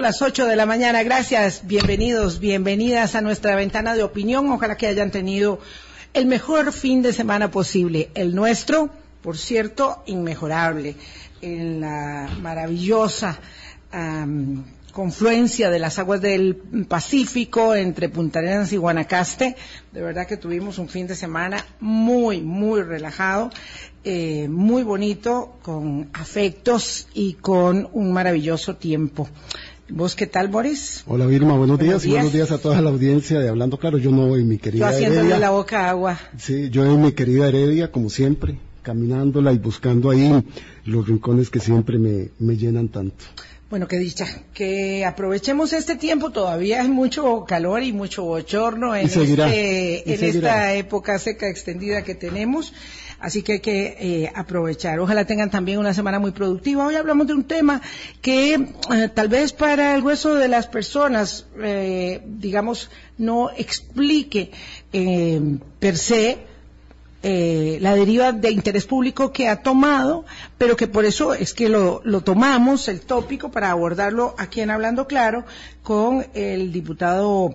Las 8 de la mañana, gracias, bienvenidos, bienvenidas a nuestra ventana de opinión. Ojalá que hayan tenido el mejor fin de semana posible. El nuestro, por cierto, inmejorable, en la maravillosa confluencia de las aguas del Pacífico entre Punta Arenas y Guanacaste. De verdad que tuvimos un fin de semana muy, muy relajado, eh, muy bonito, con afectos y con un maravilloso tiempo. ¿Vos qué tal, Boris? Hola, Vilma, buenos, días. Buenos días a toda la audiencia de Hablando Claro. Yo no voy, mi querida Yo haciéndole la boca agua. Sí, yo en mi querida Heredia, como siempre, caminándola y buscando ahí los rincones que siempre me, me llenan tanto. Bueno, qué dicha, que aprovechemos este tiempo, todavía hay mucho calor y mucho bochorno en, este, en esta época seca extendida que tenemos. Así que hay que eh, aprovechar. Ojalá tengan también una semana muy productiva. Hoy hablamos de un tema que eh, tal vez para el grueso de las personas, eh, digamos, no explique per se la deriva de interés público que ha tomado, pero que por eso es que lo, lo, tomamos, el tópico, para abordarlo aquí en Hablando Claro, con el diputado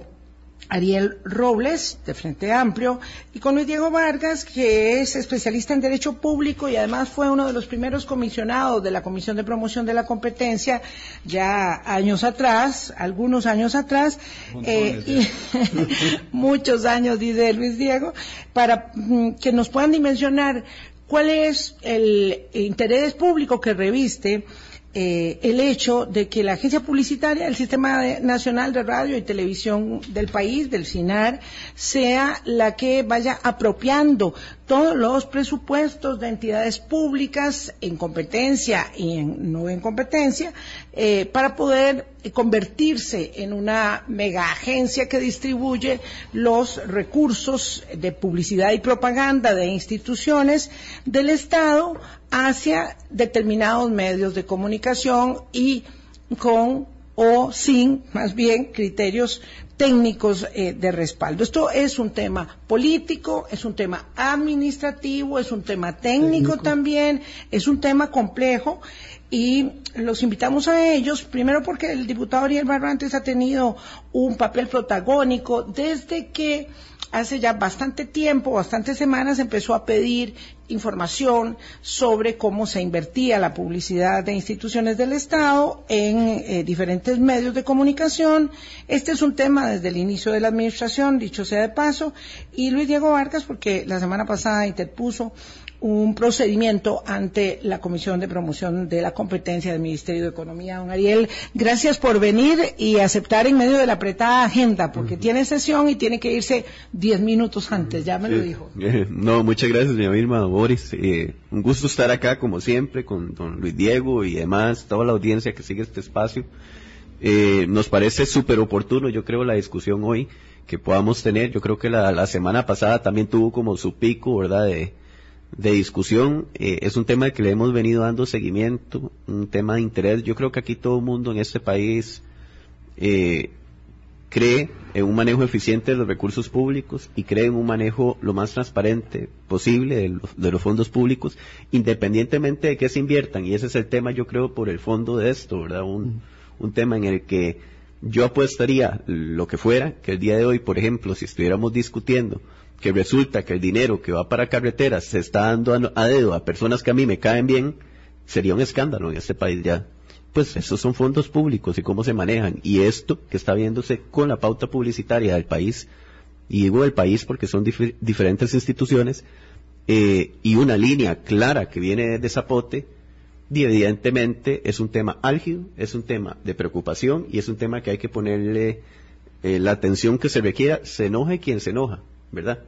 Ariel Robles, de Frente Amplio, y con Luis Diego Vargas, que es especialista en Derecho Público y además fue uno de los primeros comisionados de la Comisión de Promoción de la Competencia ya años atrás, algunos años atrás, eh, muchos años, dice Luis Diego, para mm, que nos puedan dimensionar cuál es el interés público que reviste eh, el hecho de que la agencia publicitaria, el Sistema Nacional de Radio y Televisión del país, del SINAR, sea la que vaya apropiando todos los presupuestos de entidades públicas en competencia y en, no en competencia eh, para poder convertirse en una mega agencia que distribuye los recursos de publicidad y propaganda de instituciones del Estado hacia determinados medios de comunicación y con o sin, más bien, criterios técnicos eh, de respaldo. Esto es un tema político, es un tema administrativo, es un tema técnico, también, es un tema complejo y los invitamos a ellos, primero porque el diputado Ariel Barrantes ha tenido un papel protagónico desde que hace ya bastante tiempo, bastantes semanas, empezó a pedir información sobre cómo se invertía la publicidad de instituciones del Estado en eh, diferentes medios de comunicación. Este es un tema desde el inicio de la administración, dicho sea de paso, y Luis Diego Vargas, porque la semana pasada interpuso un procedimiento ante la Comisión de Promoción de la Competencia del Ministerio de Economía. Don Ariel, gracias por venir y aceptar en medio de la apretada agenda, porque tiene sesión y tiene que irse diez minutos antes, ya me lo dijo. no, muchas gracias, mi Vilma, Boris. Eh, un gusto estar acá, como siempre, con don Luis Diego y además toda la audiencia que sigue este espacio. Eh, nos parece súper oportuno, yo creo, la discusión hoy que podamos tener. Yo creo que la, la semana pasada también tuvo como su pico, ¿verdad?, de de discusión. Eh, es un tema que le hemos venido dando seguimiento, un tema de interés. Yo creo que aquí todo el mundo en este país eh, cree en un manejo eficiente de los recursos públicos y cree en un manejo lo más transparente posible de los, de los fondos públicos, independientemente de que se inviertan. Y ese es el tema, yo creo, por el fondo de esto, ¿verdad? Un, un tema en el que yo apuestaría lo que fuera, que el día de hoy, por ejemplo, si estuviéramos discutiendo que resulta que el dinero que va para carreteras se está dando a, dedo a personas que a mí me caen bien, sería un escándalo en este país ya. Pues esos son fondos públicos y cómo se manejan. Y esto que está viéndose con la pauta publicitaria del país, y digo del país porque son diferentes instituciones, eh, y una línea clara que viene de Zapote, evidentemente es un tema álgido, es un tema de preocupación y es un tema que hay que ponerle eh, la atención que se requiera, se enoje quien se enoja. ¿verdad?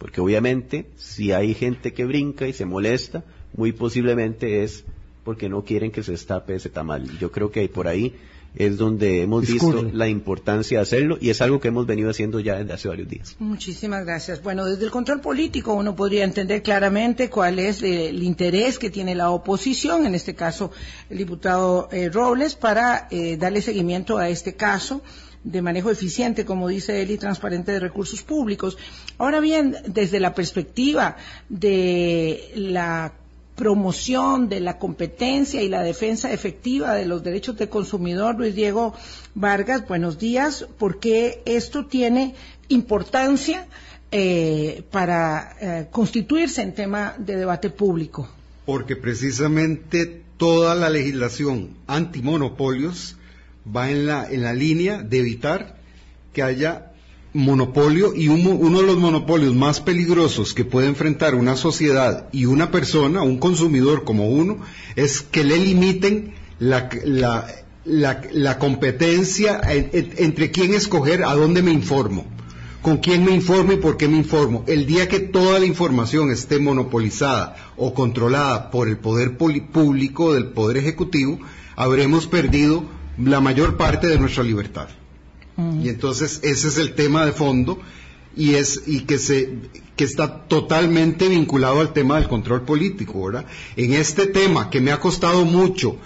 Porque obviamente si hay gente que brinca y se molesta, muy posiblemente es porque no quieren que se destape ese tamal. Yo creo que por ahí es donde hemos visto la importancia de hacerlo y es algo que hemos venido haciendo ya desde hace varios días. Muchísimas gracias. Bueno, desde el control político uno podría entender claramente cuál es el interés que tiene la oposición, en este caso el diputado eh, Robles, para eh, darle seguimiento a este caso de manejo eficiente, como dice él, y transparente de recursos públicos. Ahora bien, desde la perspectiva de la promoción de la competencia y la defensa efectiva de los derechos del consumidor, Luis Diego Vargas. Buenos días, porque esto tiene importancia eh, para eh, constituirse en tema de debate público. Porque precisamente toda la legislación antimonopolios va en la, en la línea de evitar que haya monopolio y uno de los monopolios más peligrosos que puede enfrentar una sociedad y una persona, un consumidor como uno, es que le limiten la, la, competencia entre quién escoger, a dónde me informo, con quién me informo y por qué me informo. El día que toda la información esté monopolizada o controlada por el poder público, del poder ejecutivo, habremos perdido la mayor parte de nuestra libertad. Y entonces ese es el tema de fondo y es y que se que está totalmente vinculado al tema del control político, ¿verdad? En este tema que me ha costado mucho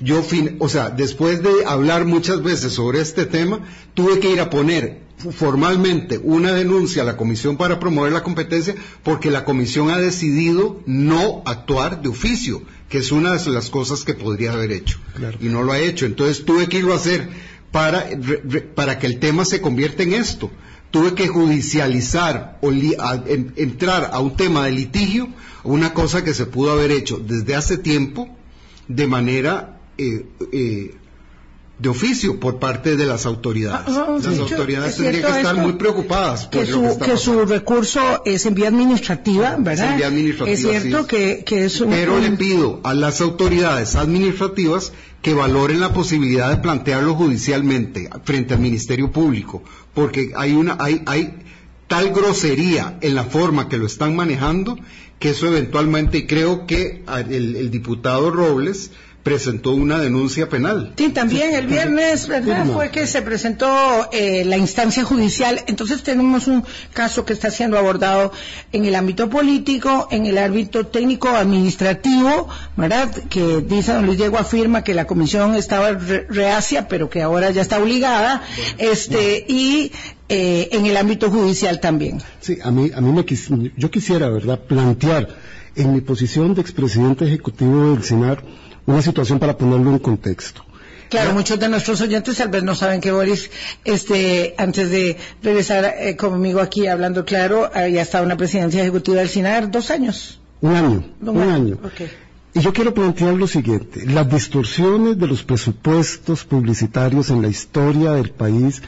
yo o sea, después de hablar muchas veces sobre este tema, tuve que ir a poner formalmente una denuncia a la Comisión para promover la competencia porque la Comisión ha decidido no actuar de oficio, que es una de las cosas que podría haber hecho. Y no lo ha hecho. Entonces tuve que irlo a hacer para, para que el tema se convierta en esto. Tuve que judicializar o entrar a un tema de litigio, una cosa que se pudo haber hecho desde hace tiempo de manera eh, eh, de oficio por parte de las autoridades. Ah, las autoridades tendrían que estar muy preocupadas por que, su, que, su recurso es en vía administrativa, ¿verdad? Es, cierto que, es Pero le pido a las autoridades administrativas que valoren la posibilidad de plantearlo judicialmente frente al Ministerio Público, porque hay una hay hay tal grosería en la forma que lo están manejando que eso eventualmente y creo que el diputado Robles presentó una denuncia penal. Sí, también el viernes, ¿verdad? Fue que se presentó eh, la instancia judicial. Entonces tenemos un caso que está siendo abordado en el ámbito político, en el ámbito técnico administrativo, ¿verdad? Que dice don Luis Diego afirma que la comisión estaba reacia, pero que ahora ya está obligada, este, y eh, en el ámbito judicial también. Sí, a mí, a mí me yo quisiera, ¿verdad?, plantear en mi posición de expresidente ejecutivo del SENAR una situación para ponerlo en contexto. Claro, muchos de nuestros oyentes tal vez no saben que Boris, este, antes de regresar eh, conmigo aquí hablando claro, había estado en la presidencia ejecutiva del SINAR dos años. Un año, un, año. Y yo quiero plantear lo siguiente, las distorsiones de los presupuestos publicitarios en la historia del país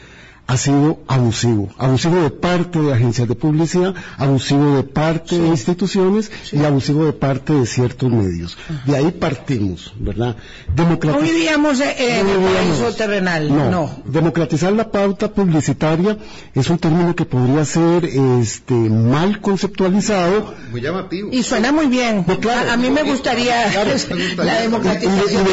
ha sido abusivo, abusivo de parte de agencias de publicidad, abusivo de parte de instituciones y abusivo de parte de ciertos medios. De ahí partimos, ¿verdad? no vivíamos en el paraíso terrenal, no, Democratizar la pauta publicitaria es un término que podría ser este, mal conceptualizado. Muy llamativo. Y suena muy bien. a, mí me gustaría la democratización.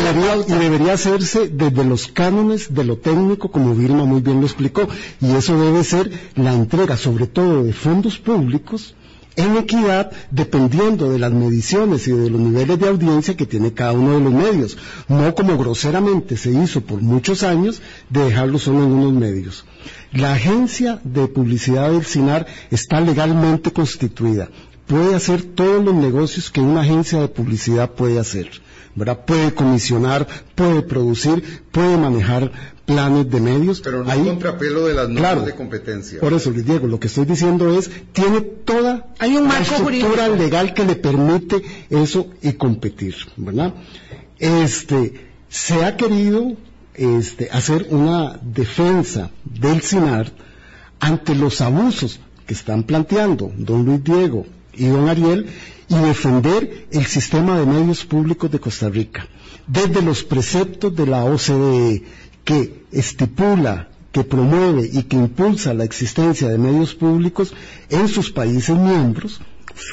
y debería hacerse desde los cánones de lo técnico, como Vilma muy bien lo explicó y eso debe ser la entrega sobre todo de fondos públicos en equidad dependiendo de las mediciones y de los niveles de audiencia que tiene cada uno de los medios, no como groseramente se hizo por muchos años de dejarlo solo en unos medios. La agencia de publicidad del SINAR está legalmente constituida, puede hacer todos los negocios que una agencia de publicidad puede hacer. Puede comisionar, puede producir, puede manejar planes de medios. Pero no hay contrapelo de las normas de competencia. Por eso, Luis Diego, lo que estoy diciendo es, tiene toda hay un marco estructura legal que le permite eso y competir, ¿verdad? Este, se ha querido este, hacer una defensa del SINAR ante los abusos que están planteando don Luis Diego y don Ariel y defender el sistema de medios públicos de Costa Rica, desde los preceptos de la OCDE que estipula, que promueve y que impulsa la existencia de medios públicos en sus países miembros,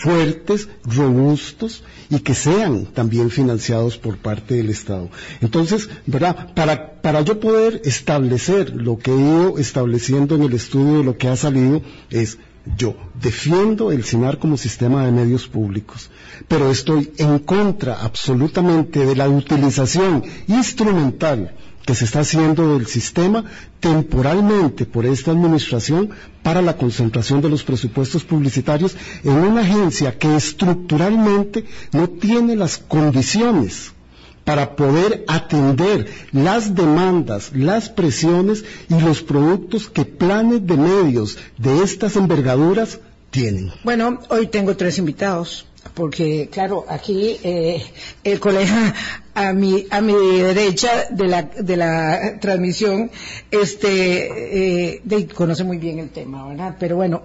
fuertes, robustos y que sean también financiados por parte del Estado. Entonces, ¿verdad? Para, para yo poder establecer lo que he ido estableciendo en el estudio de lo que ha salido es yo defiendo el CINAR como sistema de medios públicos, pero estoy en contra absolutamente de la utilización instrumental que se está haciendo del sistema temporalmente por esta administración para la concentración de los presupuestos publicitarios en una agencia que estructuralmente no tiene las condiciones para poder atender las demandas, las presiones y los productos que planes de medios de estas envergaduras tienen. Bueno, hoy tengo tres invitados porque claro, aquí eh, el colega a mi, a mi derecha de la, de la transmisión, este, eh, conoce muy bien el tema, ¿verdad? Pero bueno,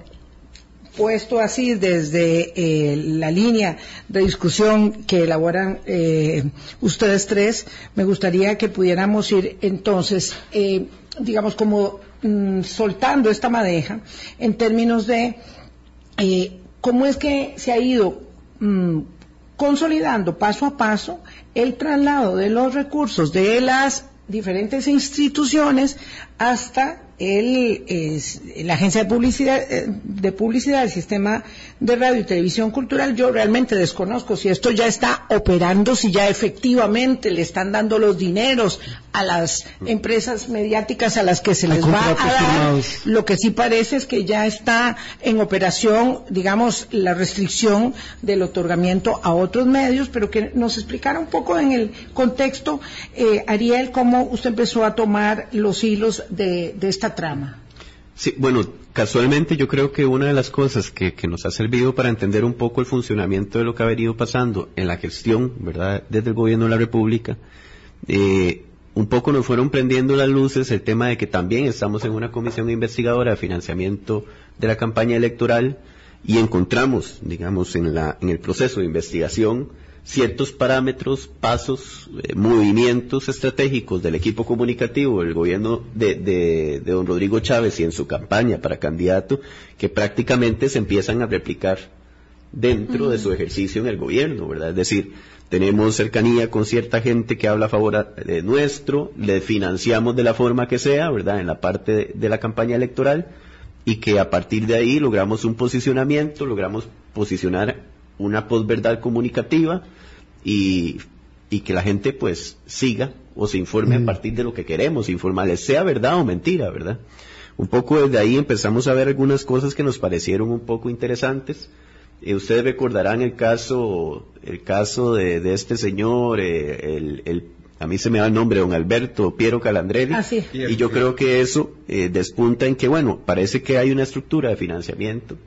puesto así desde eh, la línea de discusión que elaboran eh, ustedes tres, me gustaría que pudiéramos ir entonces, eh, digamos, como mm, soltando esta madeja en términos de cómo es que se ha ido mm, consolidando paso a paso el traslado de los recursos de las diferentes instituciones hasta el, la agencia de publicidad, eh, de publicidad, el sistema de radio y televisión cultural, yo realmente desconozco si esto ya está operando, si ya efectivamente le están dando los dineros a las empresas mediáticas a las que se les va a dar. Lo que sí parece es que ya está en operación, digamos, la restricción del otorgamiento a otros medios, pero que nos explicara un poco en el contexto, eh, Ariel, cómo usted empezó a tomar los hilos de, esta trama. Sí, bueno, casualmente yo creo que una de las cosas que, nos ha servido para entender un poco el funcionamiento de lo que ha venido pasando en la gestión, ¿verdad?, desde el gobierno de la República, eh, un poco nos fueron prendiendo las luces el tema de que también estamos en una comisión investigadora de financiamiento de la campaña electoral y encontramos, digamos, en, la, en el proceso de investigación ciertos parámetros, pasos, eh, movimientos estratégicos del equipo comunicativo del gobierno de, de, don Rodrigo Chávez y en su campaña para candidato que prácticamente se empiezan a replicar dentro de su ejercicio en el gobierno, ¿verdad? Es decir, tenemos cercanía con cierta gente que habla a favor de nuestro, le financiamos de la forma que sea, ¿verdad? En la parte de, la campaña electoral y que a partir de ahí logramos un posicionamiento, logramos posicionar una posverdad comunicativa y, que la gente pues siga o se informe a partir de lo que queremos informarles, sea verdad o mentira, ¿verdad? Un poco desde ahí empezamos a ver algunas cosas que nos parecieron un poco interesantes. Eh, ustedes recordarán el caso, el caso de, este señor, eh, el, a mí se me da el nombre, don Alberto Piero Calandrelli. Ah, y yo creo que eso eh, despunta en que, bueno, parece que hay una estructura de financiamiento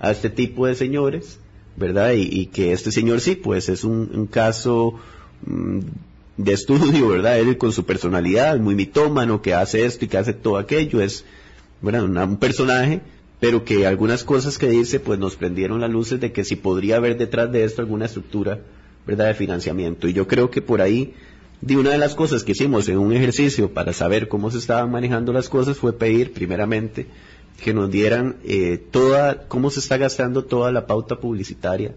a este tipo de señores, ¿verdad? Y, que este señor sí, pues es un, caso mm, de estudio, ¿verdad? Él con su personalidad, muy mitómano, que hace esto y que hace todo aquello, es, bueno, un personaje pero que algunas cosas que dice pues nos prendieron las luces de que si podría haber detrás de esto alguna estructura verdad de financiamiento y yo creo que por ahí de una de las cosas que hicimos en un ejercicio para saber cómo se estaban manejando las cosas fue pedir primeramente que nos dieran eh, toda cómo se está gastando toda la pauta publicitaria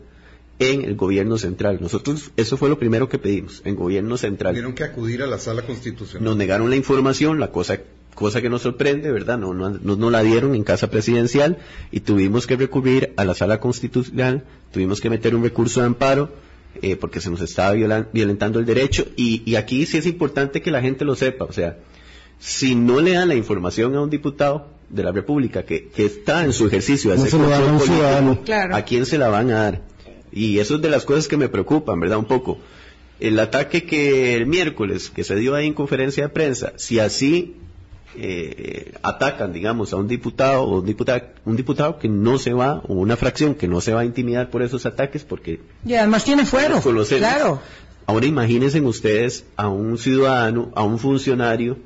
en el gobierno central. Nosotros, eso fue lo primero que pedimos, en gobierno central. Tuvieron que acudir a la sala constitucional. Nos negaron la información, la cosa cosa que nos sorprende, ¿verdad? No, no, no, la dieron en casa presidencial y tuvimos que recurrir a la sala constitucional, tuvimos que meter un recurso de amparo eh, porque se nos estaba violentando el derecho y, y, aquí sí es importante que la gente lo sepa, o sea, si no le dan la información a un diputado de la República que, que está en su ejercicio de hacer a, ¿a quién se la van a dar? Y eso es de las cosas que me preocupan, ¿verdad? Un poco. El ataque que el miércoles, que se dio ahí en conferencia de prensa, si así eh, atacan, digamos, a un diputado o un diputado, un diputado que no se va, o una fracción que no se va a intimidar por esos ataques porque... Y además tiene fuero, claro. Ahora imagínense ustedes a un ciudadano, a un funcionario,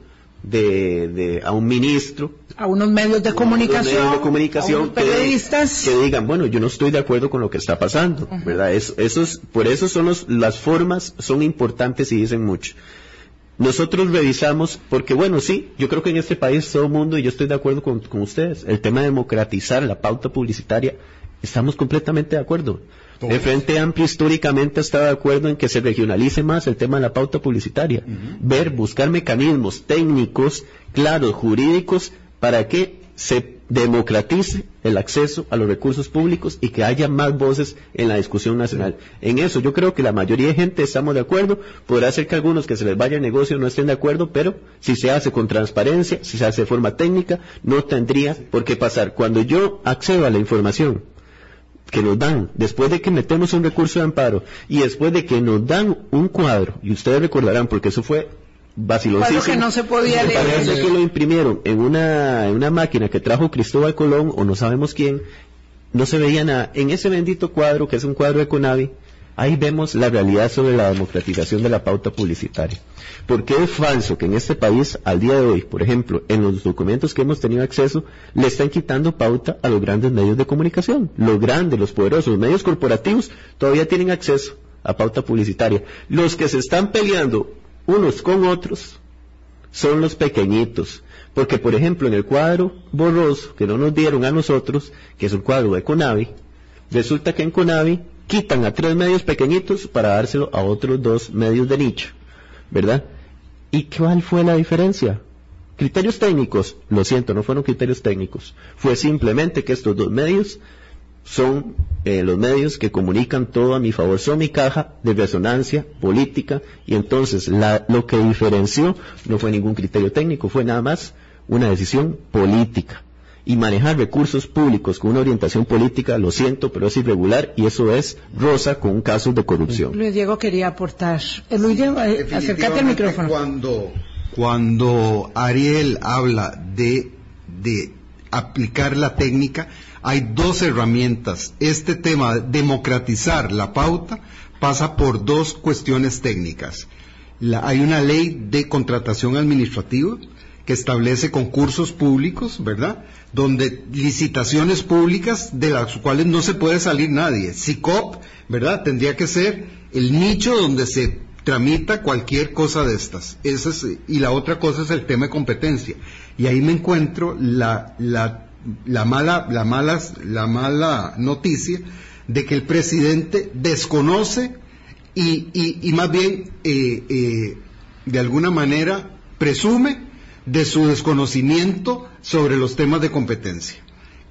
de, a un ministro, a unos medios de comunicación, de comunicación periodistas que, digan, bueno, yo no estoy de acuerdo con lo que está pasando, ¿verdad? esos, por eso son los, las formas son importantes y dicen mucho. Nosotros revisamos, porque bueno, sí, yo creo que en este país todo el mundo, y yo estoy de acuerdo con, ustedes, el tema de democratizar la pauta publicitaria, estamos completamente de acuerdo. El Frente Amplio históricamente ha estado de acuerdo en que se regionalice más el tema de la pauta publicitaria. Ver, buscar mecanismos técnicos, claros, jurídicos, para que se democratice el acceso a los recursos públicos y que haya más voces en la discusión nacional. En eso yo creo que la mayoría de gente estamos de acuerdo. Podrá ser que algunos que se les vaya el negocio no estén de acuerdo, pero si se hace con transparencia, si se hace de forma técnica, no tendría por qué pasar. Cuando yo accedo a la información que nos dan, después de que metemos un recurso de amparo y después de que nos dan un cuadro, y ustedes recordarán, porque eso fue vacilosísimo. que no se podía leer. Parece que lo imprimieron en una, en una máquina que trajo Cristóbal Colón o no sabemos quién, no se veía nada. En ese bendito cuadro, que es un cuadro de Conavi, ahí vemos la realidad sobre la democratización de la pauta publicitaria. Porque es falso que en este país, al día de hoy, por ejemplo, en los documentos que hemos tenido acceso, le están quitando pauta a los grandes medios de comunicación. Los grandes, los poderosos, los medios corporativos todavía tienen acceso a pauta publicitaria. Los que se están peleando unos con otros son los pequeñitos. Porque, por ejemplo, en el cuadro borroso que no nos dieron a nosotros, que es un cuadro de Conavi, resulta que en Conavi quitan a tres medios pequeñitos para dárselo a otros dos medios de nicho, ¿verdad? ¿Y cuál fue la diferencia? Criterios técnicos, lo siento, no fueron criterios técnicos, fue simplemente que estos dos medios son eh, los medios que comunican todo a mi favor, son mi caja de resonancia política y entonces lo que diferenció no fue ningún criterio técnico, fue nada más una decisión política. Y manejar recursos públicos con una orientación política, lo siento, pero es irregular y eso es rosa con un caso de corrupción. Luis Diego quería aportar. Eh, Luis Diego, eh, acércate al micrófono. Cuando, cuando Ariel habla de, de aplicar la técnica, hay dos herramientas. Este tema, democratizar la pauta, pasa por dos cuestiones técnicas. hay una ley de contratación administrativa que establece concursos públicos, ¿verdad? Donde licitaciones públicas de las cuales no se puede salir nadie. SICOP, ¿verdad? Tendría que ser el nicho donde se tramita cualquier cosa de estas. y la otra cosa es el tema de competencia. Y ahí me encuentro la, la la mala, la, malas, la mala noticia de que el presidente desconoce y, más bien eh, eh, de alguna manera presume de su desconocimiento sobre los temas de competencia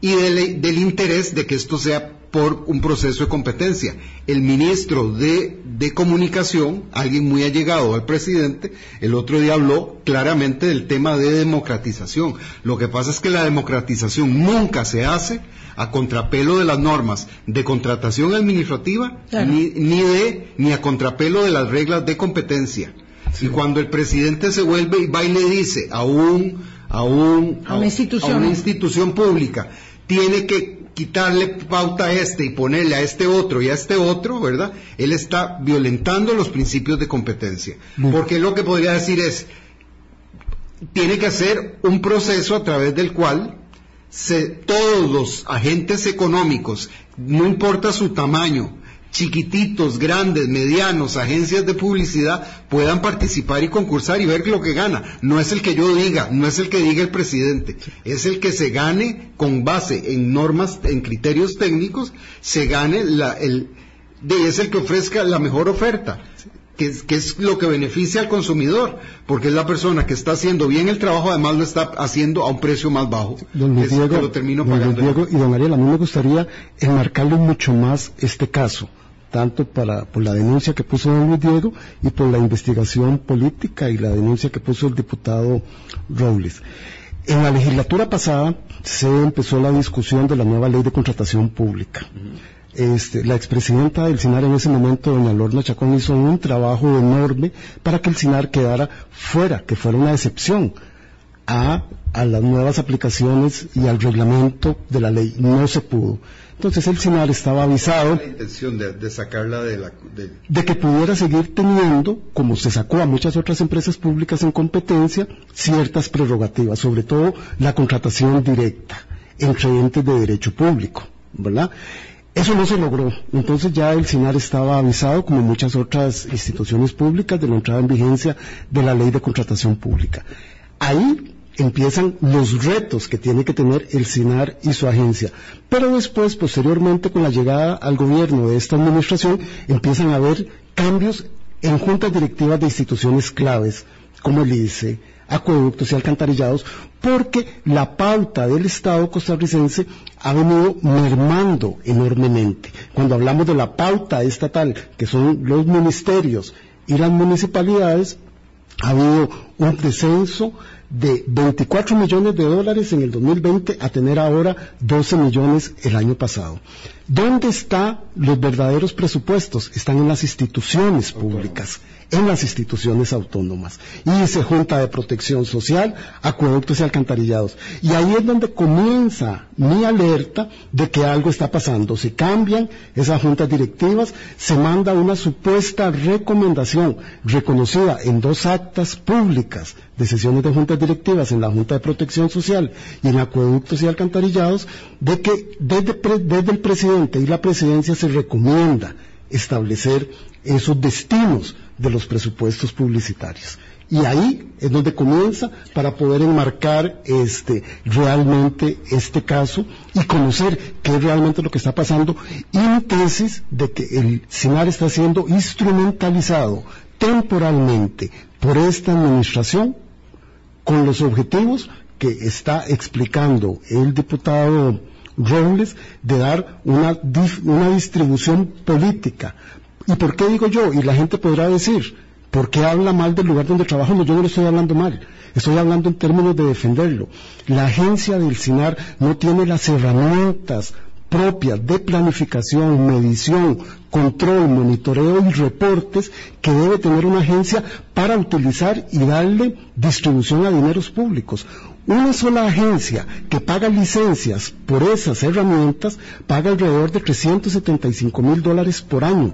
y del interés de que esto sea por un proceso de competencia. El ministro de, Comunicación, alguien muy allegado al presidente, el otro día habló claramente del tema de democratización. Lo que pasa es que la democratización nunca se hace a contrapelo de las normas de contratación administrativa ni, ni, de, ni a contrapelo de las reglas de competencia. Y cuando el presidente se vuelve y va y le dice a un, a un, a una institución pública, tiene que quitarle pauta a este y ponerle a este otro y a este otro, ¿verdad? Él está violentando los principios de competencia. Porque lo que podría decir es, tiene que hacer un proceso a través del cual todos los agentes económicos, no importa su tamaño, chiquititos, grandes, medianos, agencias de publicidad puedan participar y concursar y ver lo que gana. No es el que yo diga, no es el que diga el presidente, es el que se gane con base en normas, en criterios técnicos, se gane la, el, de, es el que ofrezca la mejor oferta. Que es, que es, lo que beneficia al consumidor, porque es la persona que está haciendo bien el trabajo, además lo está haciendo a un precio más bajo. Don Diego, lo termino pagando. Diego y don Ariel, a mí me gustaría enmarcarle mucho más este caso tanto para, por la denuncia que puso don Luis Diego y por la investigación política y la denuncia que puso el diputado Robles. En la legislatura pasada se empezó la discusión de la nueva ley de contratación pública. Este, la expresidenta del SINAR en ese momento, doña Lorna Chacón, hizo un trabajo enorme para que el SINAR quedara fuera, que fuera una excepción a, a las nuevas aplicaciones y al reglamento de la ley. No se pudo. Entonces el SINAR estaba avisado la intención de, sacarla de, la, de... que pudiera seguir teniendo, como se sacó a muchas otras empresas públicas en competencia, ciertas prerrogativas, sobre todo la contratación directa entre entes de derecho público, ¿verdad? Eso no se logró. Entonces ya el SINAR estaba avisado, como muchas otras instituciones públicas, de la entrada en vigencia de la ley de contratación pública. Ahí empiezan los retos que tiene que tener el SINAR y su agencia. Pero después, posteriormente, con la llegada al gobierno de esta administración, empiezan a haber cambios en juntas directivas de instituciones claves, como el ICE, acueductos y alcantarillados, porque la pauta del Estado costarricense ha venido mermando enormemente. Cuando hablamos de la pauta estatal, que son los ministerios y las municipalidades, ha habido un descenso de 24 millones de dólares en el 2020 a tener ahora 12 millones el año pasado. ¿Dónde están los verdaderos presupuestos? Están en las instituciones públicas en las instituciones autónomas. Y se Junta de Protección Social, Acueductos y Alcantarillados. Y ahí es donde comienza mi alerta de que algo está pasando. Se cambian esas juntas directivas, se manda una supuesta recomendación reconocida en dos actas públicas de sesiones de juntas directivas en la Junta de Protección Social y en Acueductos y Alcantarillados, de que desde, desde el presidente y la presidencia se recomienda establecer esos destinos de los presupuestos publicitarios. Y ahí es donde comienza para poder enmarcar este, realmente este caso y conocer qué es realmente lo que está pasando y tesis de que el SINAR está siendo instrumentalizado temporalmente por esta administración con los objetivos que está explicando el diputado Robles de dar una, una distribución política ¿Y por qué digo yo? Y la gente podrá decir, ¿por qué habla mal del lugar donde trabajo? No, yo no lo estoy hablando mal. Estoy hablando en términos de defenderlo. La agencia del SINAR no tiene las herramientas propias de planificación, medición, control, monitoreo y reportes que debe tener una agencia para utilizar y darle distribución a dineros públicos. Una sola agencia que paga licencias por esas herramientas paga alrededor de 375 mil dólares por año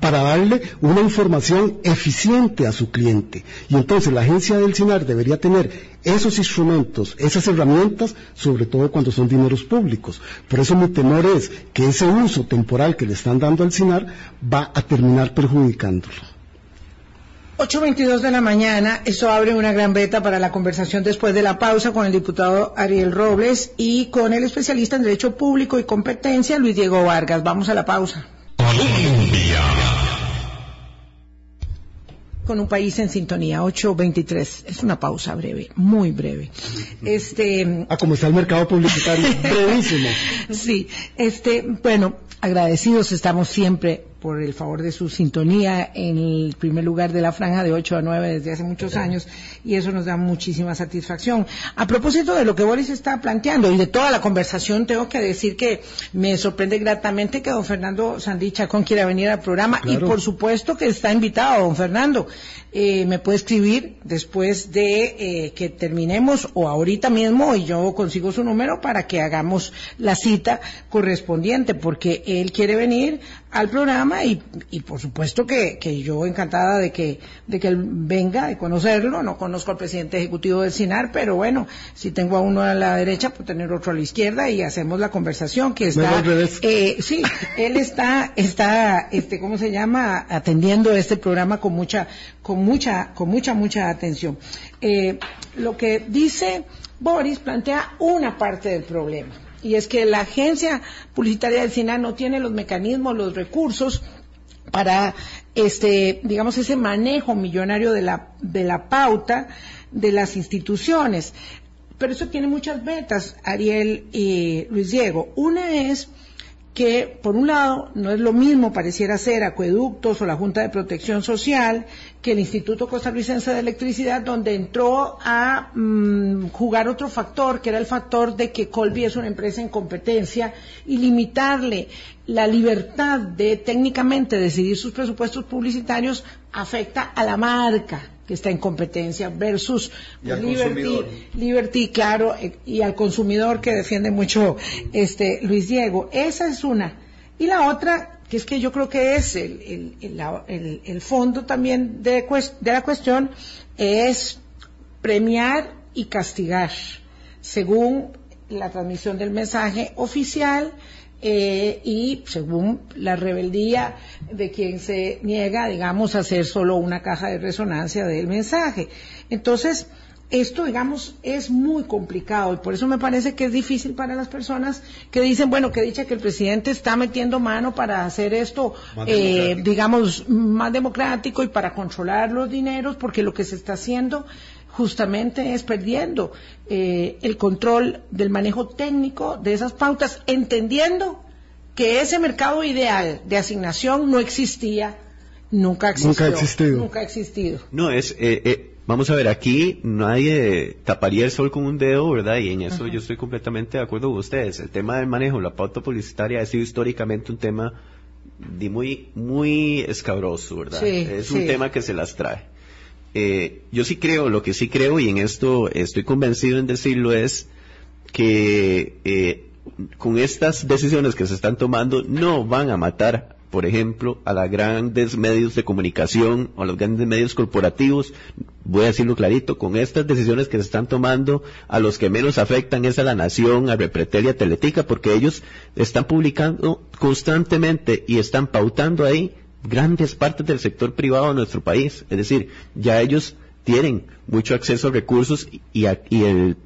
para darle una información eficiente a su cliente. Y entonces la agencia del CINAR debería tener esos instrumentos, esas herramientas, sobre todo cuando son dineros públicos. Por eso mi temor es que ese uso temporal que le están dando al CINAR va a terminar perjudicándolo. 8.22 de la mañana, eso abre una gran beta para la conversación después de la pausa con el diputado Ariel Robles y con el especialista en Derecho Público y Competencia, Luis Diego Vargas. Vamos a la pausa. Colombia. Con un país en sintonía, 8.23. Es una pausa breve, muy breve. Este. Ah, como está el mercado publicitario, brevísimo. sí, este, bueno, agradecidos estamos siempre por el favor de su sintonía en el primer lugar de la franja de 8 a 9 desde hace muchos años y eso nos da muchísima satisfacción. A propósito de lo que Boris está planteando y de toda la conversación, tengo que decir que me sorprende gratamente que don Fernando Sandicha con quiera venir al programa y por supuesto que está invitado don Fernando. Eh, me puede escribir después de eh, que terminemos o ahorita mismo y yo consigo su número para que hagamos la cita correspondiente porque él quiere venir al programa y, por supuesto que, yo encantada de que, de que él venga, de conocerlo. No conozco al presidente ejecutivo del SINAR, pero bueno, si tengo a uno a la derecha, pues tener otro a la izquierda y hacemos la conversación que está. Eh, sí, él está, está, este, ¿cómo se llama? Atendiendo este programa con mucha, con mucha, con mucha, mucha atención. Eh, lo que dice Boris plantea una parte del problema y es que la agencia publicitaria del SINAR no tiene los mecanismos, los recursos para este, digamos, ese manejo millonario de la, de la pauta de las instituciones. Pero eso tiene muchas metas, Ariel y Luis Diego. Una es que, por un lado, no es lo mismo, pareciera ser, acueductos o la Junta de Protección Social, que el Instituto Costarricense de Electricidad, donde entró a mm, jugar otro factor, que era el factor de que Colby es una empresa en competencia y limitarle la libertad de técnicamente decidir sus presupuestos publicitarios afecta a la marca que está en competencia versus Liberty, Liberty, claro, eh, y al consumidor que defiende mucho este Luis Diego. Esa es una. Y la otra, que es que yo creo que es el, el, fondo también de, de la cuestión, es premiar y castigar según la transmisión del mensaje oficial eh, y según la rebeldía de quien se niega, digamos, a hacer solo una caja de resonancia del mensaje. Entonces, esto, digamos, es muy complicado y por eso me parece que es difícil para las personas que dicen, bueno, que dicha que el presidente está metiendo mano para hacer esto, eh, digamos, más democrático y para controlar los dineros, porque lo que se está haciendo justamente es perdiendo eh, el control del manejo técnico de esas pautas, entendiendo que ese mercado ideal de asignación no existía, nunca existió. Nunca ha existido. Nunca ha existido. No, es, eh, eh, vamos a ver, aquí nadie taparía el sol con un dedo, ¿verdad? Y en eso yo estoy completamente de acuerdo con ustedes. El tema del manejo, la pauta publicitaria ha sido históricamente un tema de muy, muy escabroso, ¿verdad? es un tema que se las trae. Eh, yo sí creo, lo que sí creo, y en esto estoy convencido en decirlo, es que eh, con estas decisiones que se están tomando no van a matar, por ejemplo, a los grandes medios de comunicación o a los grandes medios corporativos. Voy a decirlo clarito, con estas decisiones que se están tomando, a los que menos afectan es a la nación, a Repretel y a Teletica, porque ellos están publicando constantemente y están pautando ahí grandes partes del sector privado de nuestro país. Es decir, ya ellos tienen mucho acceso a recursos y, el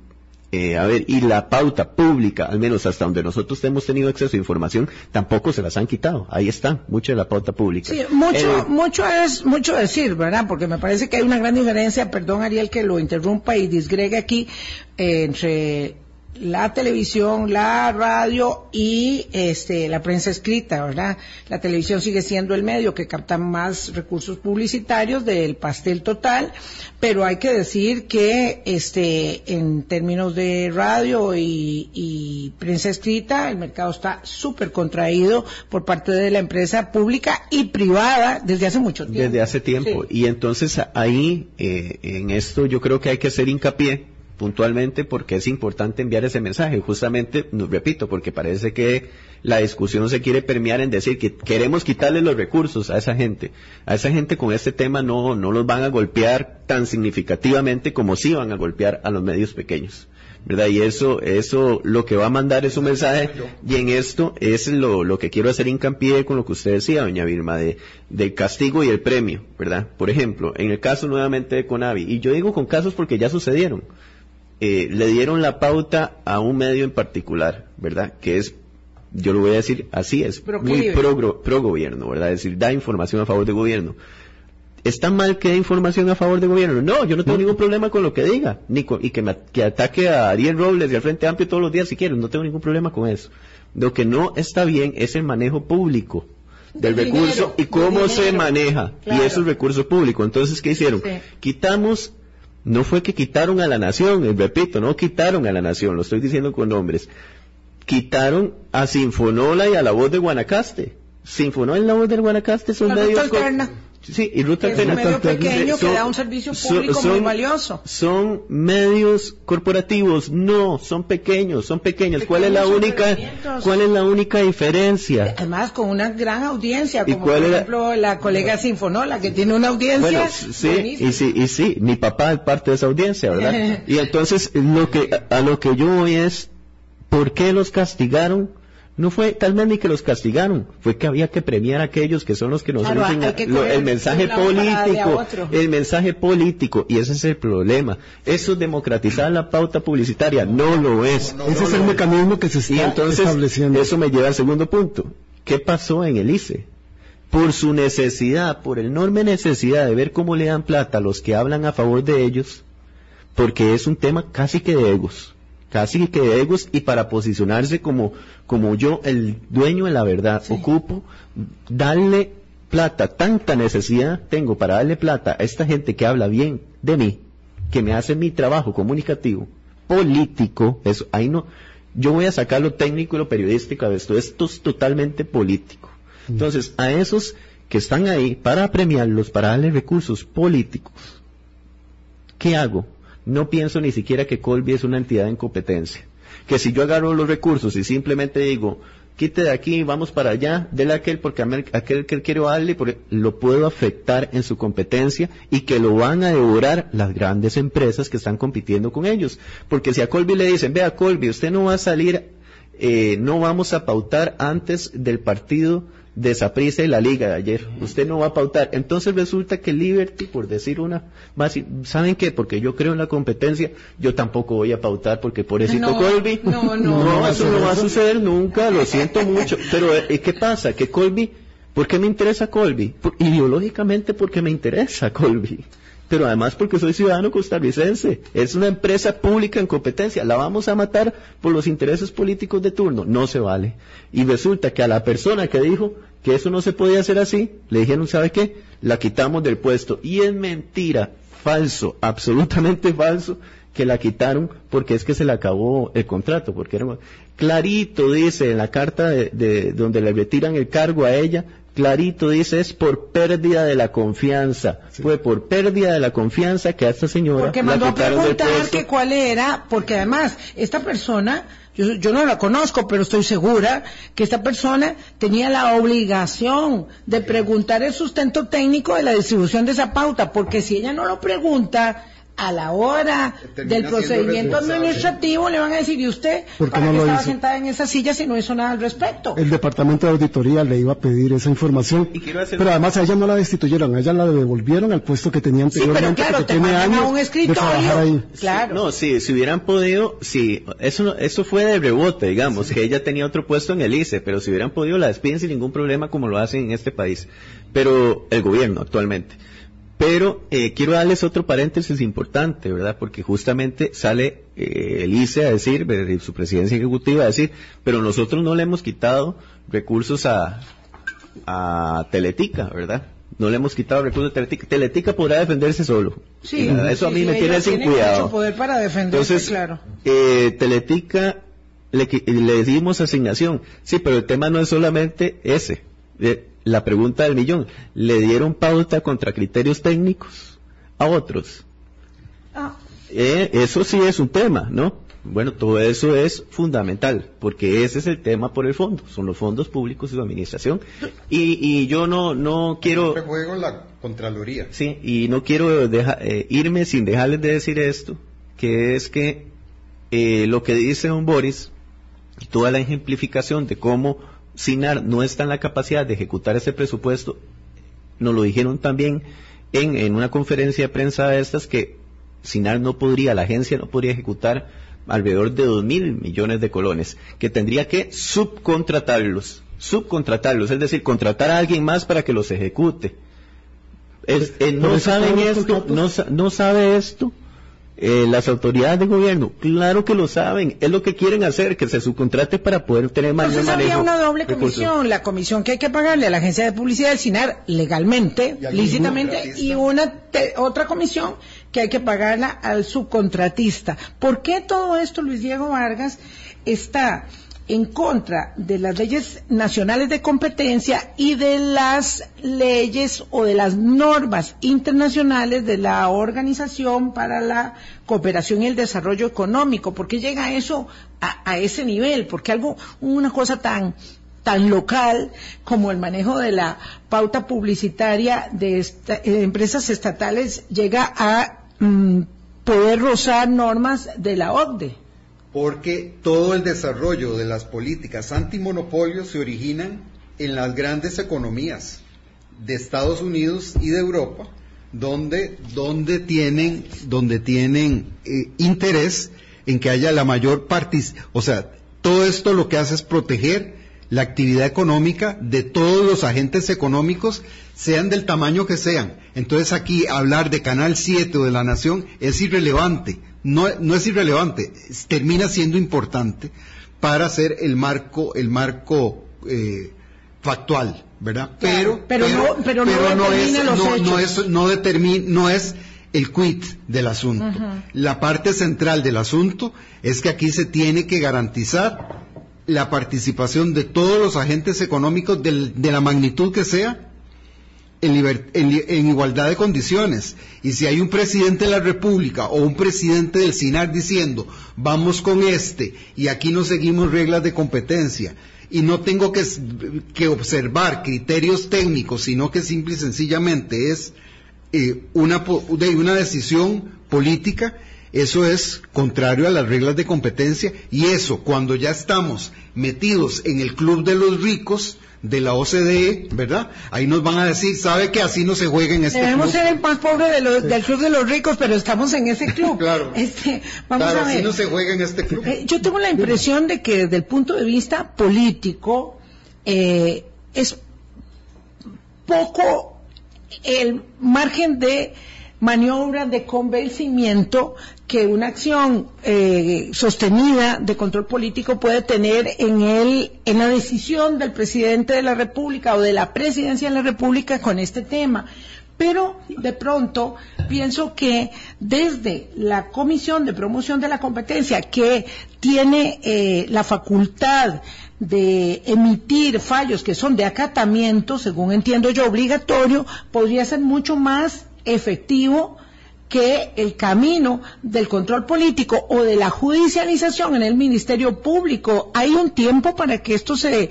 eh, a ver, y la pauta pública, al menos hasta donde nosotros hemos tenido acceso a información, tampoco se las han quitado. Ahí está, mucha de la pauta pública. Sí, mucho, eh, mucho es mucho decir, ¿verdad? Porque me parece que hay una gran diferencia, perdón Ariel que lo interrumpa y disgregue aquí, eh, entre la televisión, la radio y este, la prensa escrita, ¿verdad? La televisión sigue siendo el medio que capta más recursos publicitarios del pastel total, pero hay que decir que este, en términos de radio y, prensa escrita, el mercado está súper contraído por parte de la empresa pública y privada desde hace mucho tiempo. Desde hace tiempo. Y entonces ahí, eh, en esto yo creo que hay que hacer hincapié puntualmente porque es importante enviar ese mensaje. Justamente, repito, porque parece que la discusión se quiere permear en decir que queremos quitarle los recursos a esa gente. A esa gente con este tema no, no los van a golpear tan significativamente como sí van a golpear a los medios pequeños. ¿verdad? Y eso, eso lo que va a mandar es un mensaje, y en esto es lo, lo que quiero hacer hincapié con lo que usted decía, doña Vilma, de, del castigo y el premio, ¿verdad? Por ejemplo, en el caso nuevamente de Conavi, y yo digo con casos porque ya sucedieron, eh, le dieron la pauta a un medio en particular, ¿verdad? Que es, yo lo voy a decir así, es muy pro, pro, gobierno, ¿verdad? Es decir, da información a favor del gobierno. ¿Está mal que dé información a favor del gobierno? No, yo no tengo ningún problema con lo que diga, ni y que, me, que ataque a Ariel Robles y al Frente Amplio todos los días si quieren, no tengo ningún problema con eso. Lo que no está bien es el manejo público del recurso y cómo se maneja y esos recursos públicos. Entonces, ¿qué hicieron? Quitamos no fue que quitaron a la nación, eh, repito, no quitaron a la nación, lo estoy diciendo con nombres. Quitaron a Sinfonola y a la voz de Guanacaste. Sinfonola y la voz de Guanacaste son medios... Sí, y Ruta es un medio pequeño que da un servicio público muy valioso. Son medios corporativos, no, son pequeños, son pequeños. ¿Cuál es la única, cuál es la única diferencia? Además con una gran audiencia, como por ejemplo la colega Sinfonola que tiene una audiencia. sí, y sí, y sí, mi papá es parte de esa audiencia, ¿verdad? y entonces lo que a lo que yo voy es, ¿por qué los castigaron? No fue tal vez ni que los castigaron, fue que había que premiar a aquellos que son los que nos dicen el mensaje político, el mensaje político, y ese es el problema. Eso es democratizar la pauta publicitaria, no lo es. ese es el mecanismo que se está entonces, estableciendo. Eso me lleva al segundo punto. ¿Qué pasó en el ICE? Por su necesidad, por enorme necesidad de ver cómo le dan plata a los que hablan a favor de ellos, porque es un tema casi que de egos casi que de egos y para posicionarse como, como yo, el dueño de la verdad, ocupo, darle plata, tanta necesidad tengo para darle plata a esta gente que habla bien de mí, que me hace mi trabajo comunicativo, político, eso, ahí no, yo voy a sacar lo técnico y lo periodístico de esto, esto es totalmente político. Mm. Entonces, a esos que están ahí para premiarlos, para darle recursos políticos, ¿qué hago? No pienso ni siquiera que Colby es una entidad en competencia. Que si yo agarro los recursos y simplemente digo, quite de aquí, vamos para allá, déle a aquel porque aquel que quiero darle, porque lo puedo afectar en su competencia y que lo van a devorar las grandes empresas que están compitiendo con ellos. Porque si a Colby le dicen, vea Colby, usted no va a salir, eh, no vamos a pautar antes del partido de Saprissa y la liga de ayer. Usted no va a pautar. Entonces resulta que Liberty, por decir una, ¿saben qué? Porque yo creo en la competencia, yo tampoco voy a pautar porque por eso Colby. No, no, no, eso no va a suceder nunca, lo siento mucho. Pero eh, ¿qué pasa? Que Colby, ¿por qué me interesa Colby? ideológicamente porque me interesa Colby. Pero además porque soy ciudadano costarricense. Es una empresa pública en competencia. La vamos a matar por los intereses políticos de turno. No se vale. Y resulta que a la persona que dijo que eso no se podía hacer así, le dijeron, ¿sabe qué? La quitamos del puesto. Y es mentira, falso, absolutamente falso, que la quitaron porque es que se le acabó el contrato, porque era clarito dice en la carta de, donde le retiran el cargo a ella, clarito dice es por pérdida de la confianza. Fue por pérdida de la confianza que a esta señora. Porque mandó a preguntar que cuál era, porque además esta persona, yo, yo, no la conozco, pero estoy segura que esta persona tenía la obligación de preguntar el sustento técnico de la distribución de esa pauta, porque si ella no lo pregunta, a la hora del procedimiento administrativo le van a decir, ¿y usted para no qué estaba sentada en esa silla si no hizo nada al respecto? El departamento de auditoría le iba a pedir esa información, pero además a ella no la destituyeron, a ella la devolvieron al puesto que tenía anteriormente, sí, pero claro, que tiene años un escritorio, ahí. Claro. No, sí, si hubieran podido, sí, eso, eso fue de rebote, digamos, que ella tenía otro puesto en el ICE, pero si hubieran podido la despiden sin ningún problema como lo hacen en este país. Pero el gobierno actualmente. Pero eh, quiero darles otro paréntesis importante, ¿verdad? Porque justamente sale eh, el ICE a decir, su presidencia ejecutiva a decir, pero nosotros no le hemos quitado recursos a, a Teletica, ¿verdad? No le hemos quitado recursos a Teletica. Teletica podrá defenderse solo. Sí, eso a mí me tiene sin cuidado. Mucho poder para defenderse, Entonces, claro. Eh, Teletica le, le dimos asignación. Sí, pero el tema no es solamente ese la pregunta del millón, ¿le dieron pauta contra criterios técnicos a otros? Ah. Eh, eso sí es un tema, ¿no? Bueno, todo eso es fundamental, porque ese es el tema por el fondo, son los fondos públicos y su administración. Y, yo no, no quiero... juego la Contraloría. Sí, y no quiero eh, irme sin dejarles de decir esto, que es que eh, lo que dice don Boris, toda la ejemplificación de cómo SINAR no está en la capacidad de ejecutar ese presupuesto. Nos lo dijeron también en, una conferencia de prensa de estas que SINAR no podría, la agencia no podría ejecutar alrededor de dos mil millones de colones, que tendría que subcontratarlos, subcontratarlos, es decir, contratar a alguien más para que los ejecute. Eh, no saben esto, no, no sabe esto eh, las autoridades de gobierno, claro que lo saben, es lo que quieren hacer, que se subcontrate para poder tener más Entonces había una doble comisión, la comisión que hay que pagarle a la agencia de publicidad del SINAR legalmente, lícitamente, y una otra comisión que hay que pagarla al subcontratista. ¿Por qué todo esto, Luis Diego Vargas, está en contra de las leyes nacionales de competencia y de las leyes o de las normas internacionales de la Organización para la Cooperación y el Desarrollo Económico. ¿Por qué llega eso a, ese nivel? Porque algo, una cosa tan tan local como el manejo de la pauta publicitaria de, empresas estatales llega a mm, poder rozar normas de la OCDE porque todo el desarrollo de las políticas antimonopolio se originan en las grandes economías de Estados Unidos y de Europa, donde, donde tienen, donde tienen eh, interés en que haya la mayor participación. O sea, todo esto lo que hace es proteger la actividad económica de todos los agentes económicos, sean del tamaño que sean. Entonces aquí hablar de Canal 7 o de la Nación es irrelevante no, no es irrelevante, termina siendo importante para hacer el marco, el marco eh, factual, ¿verdad? pero, pero, no, pero, no, es, no, es, no determina, no es el quid del asunto. La parte central del asunto es que aquí se tiene que garantizar la participación de todos los agentes económicos de la magnitud que sea en, igualdad de condiciones. Y si hay un presidente de la República o un presidente del SINAR diciendo, vamos con este y aquí no seguimos reglas de competencia y no tengo que, que observar criterios técnicos, sino que simple y sencillamente es eh, una, una decisión política, eso es contrario a las reglas de competencia y eso cuando ya estamos metidos en el club de los ricos, de la OCDE, ¿verdad? Ahí nos van a decir, ¿sabe que así no se juega en este Debemos ser el más pobre del club de los ricos, pero estamos en ese club. claro. Este, vamos a ver. así no se juega en este club. Eh, yo tengo la impresión de que desde el punto de vista político eh, es poco el margen de maniobras de convencimiento que una acción eh, sostenida de control político puede tener en el en la decisión del presidente de la República o de la presidencia de la República con este tema. Pero de pronto pienso que desde la Comisión de Promoción de la Competencia, que tiene eh, la facultad de emitir fallos que son de acatamiento, según entiendo yo, obligatorio, podría ser mucho más efectivo que el camino del control político o de la judicialización en el Ministerio Público. ¿Hay un tiempo para que esto se,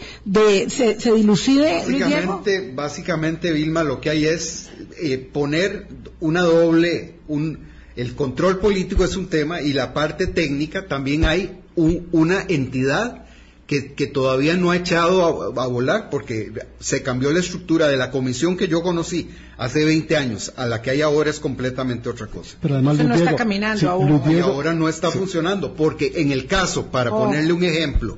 se, dilucide? Básicamente, básicamente, Vilma, lo que hay es eh, poner una doble, un, el control político es un tema y la parte técnica también hay una entidad que, todavía no ha echado a, volar porque se cambió la estructura de la comisión que yo conocí hace 20 años a la que hay ahora es completamente otra cosa. Pero además no está caminando aún. y ahora no está funcionando porque en el caso, para oh. ponerle un ejemplo,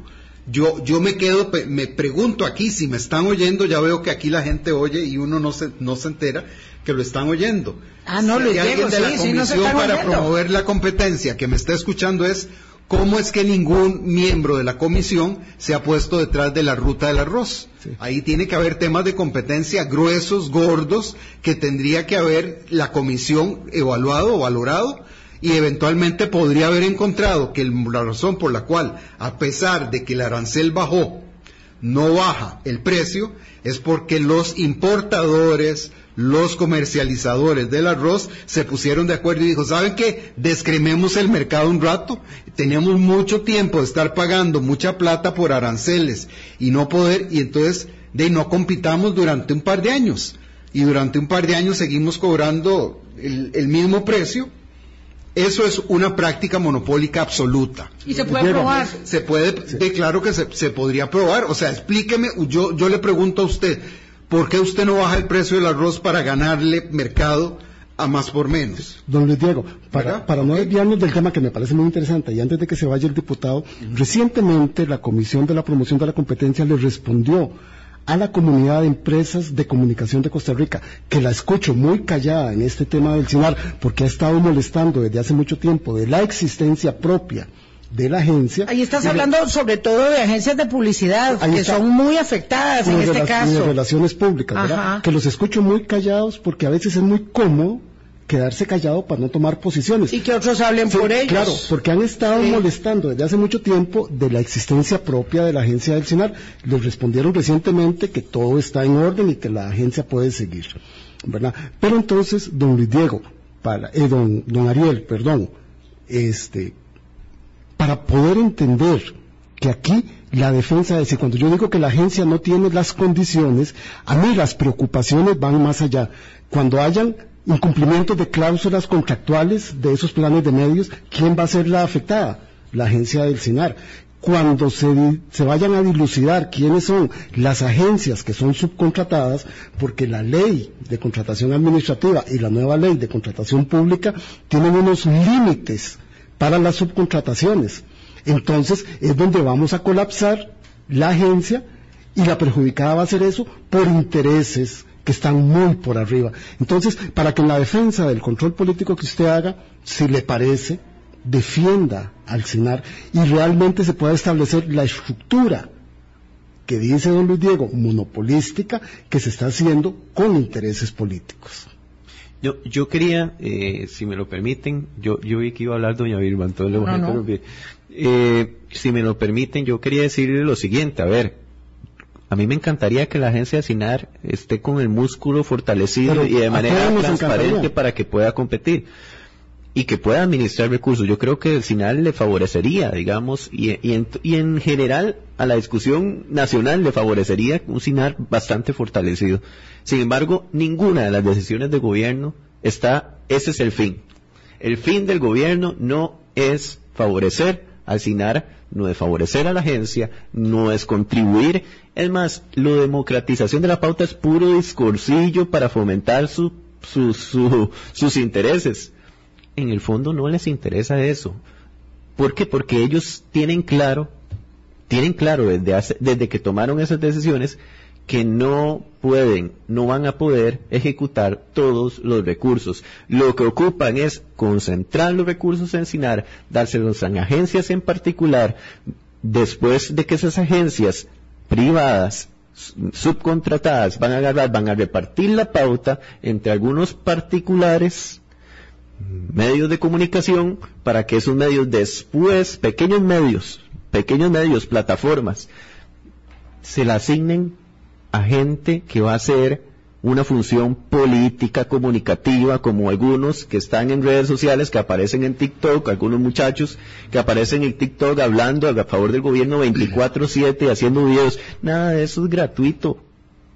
yo, yo me quedo, me pregunto aquí, si me están oyendo, ya veo que aquí la gente oye y uno no se, no se entera que lo están oyendo. Ah, no, si hay alguien de la comisión para promover la competencia que me está escuchando es ¿Cómo es que ningún miembro de la comisión se ha puesto detrás de la ruta del arroz? Ahí tiene que haber temas de competencia gruesos, gordos, que tendría que haber la comisión evaluado o valorado y eventualmente podría haber encontrado que la razón por la cual, a pesar de que el arancel bajó, no baja el precio, es porque los importadores, los comercializadores del arroz se pusieron de acuerdo y dijo, ¿saben qué? Descrememos el mercado un rato. Teníamos mucho tiempo de estar pagando mucha plata por aranceles y no poder, y entonces de no compitamos durante un par de años. Y durante un par de años seguimos cobrando el, mismo precio. Eso es una práctica monopólica absoluta. ¿Y se puede probar? Se puede, de, claro que se, se, podría probar. O sea, explíqueme, yo, yo le pregunto a usted, ¿por qué usted no baja el precio del arroz para ganarle mercado a más por menos? Don Luis Diego, para, no desviarnos del tema que me parece muy interesante, y antes de que se vaya el diputado, recientemente la Comisión de la Promoción de la Competencia le respondió a la comunidad de empresas de comunicación de Costa Rica, que la escucho muy callada en este tema del CINAR, porque ha estado molestando desde hace mucho tiempo de la existencia propia de la agencia. Ahí estás hablando sobre todo de agencias de publicidad, que son muy afectadas en este caso. de relaciones públicas, ¿verdad? Que los escucho muy callados porque a veces es muy cómodo quedarse callado para no tomar posiciones. Y que otros hablen por ellos. Claro, porque han estado molestando desde hace mucho tiempo de la existencia propia de la agencia del CINAR. Les respondieron recientemente que todo está en orden y que la agencia puede seguir. ¿verdad? Pero entonces, don Luis Diego, para, eh, don, don Ariel, perdón, este, para poder entender que aquí la defensa, es decir, cuando yo digo que la agencia no tiene las condiciones, a mí las preocupaciones van más allá. Cuando hayan incumplimientos de cláusulas contractuales de esos planes de medios, ¿quién va a ser la afectada? La agencia del CINAR. Cuando se, se vayan a dilucidar quiénes son las agencias que son subcontratadas, porque la ley de contratación administrativa y la nueva ley de contratación pública tienen unos límites para las subcontrataciones. Entonces es donde vamos a colapsar la agencia y la perjudicada va a ser eso por intereses que están muy por arriba. Entonces, para que en la defensa del control político que usted haga, si le parece, defienda al CINAR y realmente se pueda establecer la estructura que dice don Luis Diego, monopolística, que se está haciendo con intereses políticos. Yo, yo quería, eh, si me lo permiten, yo, yo vi que iba a hablar doña Vilma, entonces no, eh, si me lo permiten, yo quería decirle lo siguiente, a ver, a mí me encantaría que la agencia de SINAR esté con el músculo fortalecido y de manera transparente para que pueda competir y que pueda administrar recursos. Yo creo que el SINAR le favorecería, digamos, y, y, en, general a la discusión nacional le favorecería un SINAR bastante fortalecido. Sin embargo, ninguna de las decisiones de gobierno está, ese es el fin. El fin del gobierno no es favorecer al SINAR, no es favorecer a la agencia, no es contribuir. Es más, la democratización de la pauta es puro discursillo para fomentar su, sus intereses. En el fondo no les interesa eso. ¿Por qué? Porque ellos tienen claro, tienen claro desde, desde que tomaron esas decisiones que no pueden, no van a poder ejecutar todos los recursos. Lo que ocupan es concentrar los recursos en SINAR, dárselos a agencias en particular, después de que esas agencias privadas subcontratadas van a agarrar, van a repartir la pauta entre algunos particulares medios de comunicación para que esos medios después, pequeños medios, pequeños medios, plataformas, se la asignen a gente que va a hacer una función política, comunicativa, como algunos que están en redes sociales, que aparecen en TikTok, algunos muchachos que aparecen en TikTok hablando a favor del gobierno 24/7, haciendo videos. Nada de eso es gratuito.